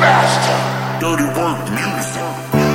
master. Dirty work music.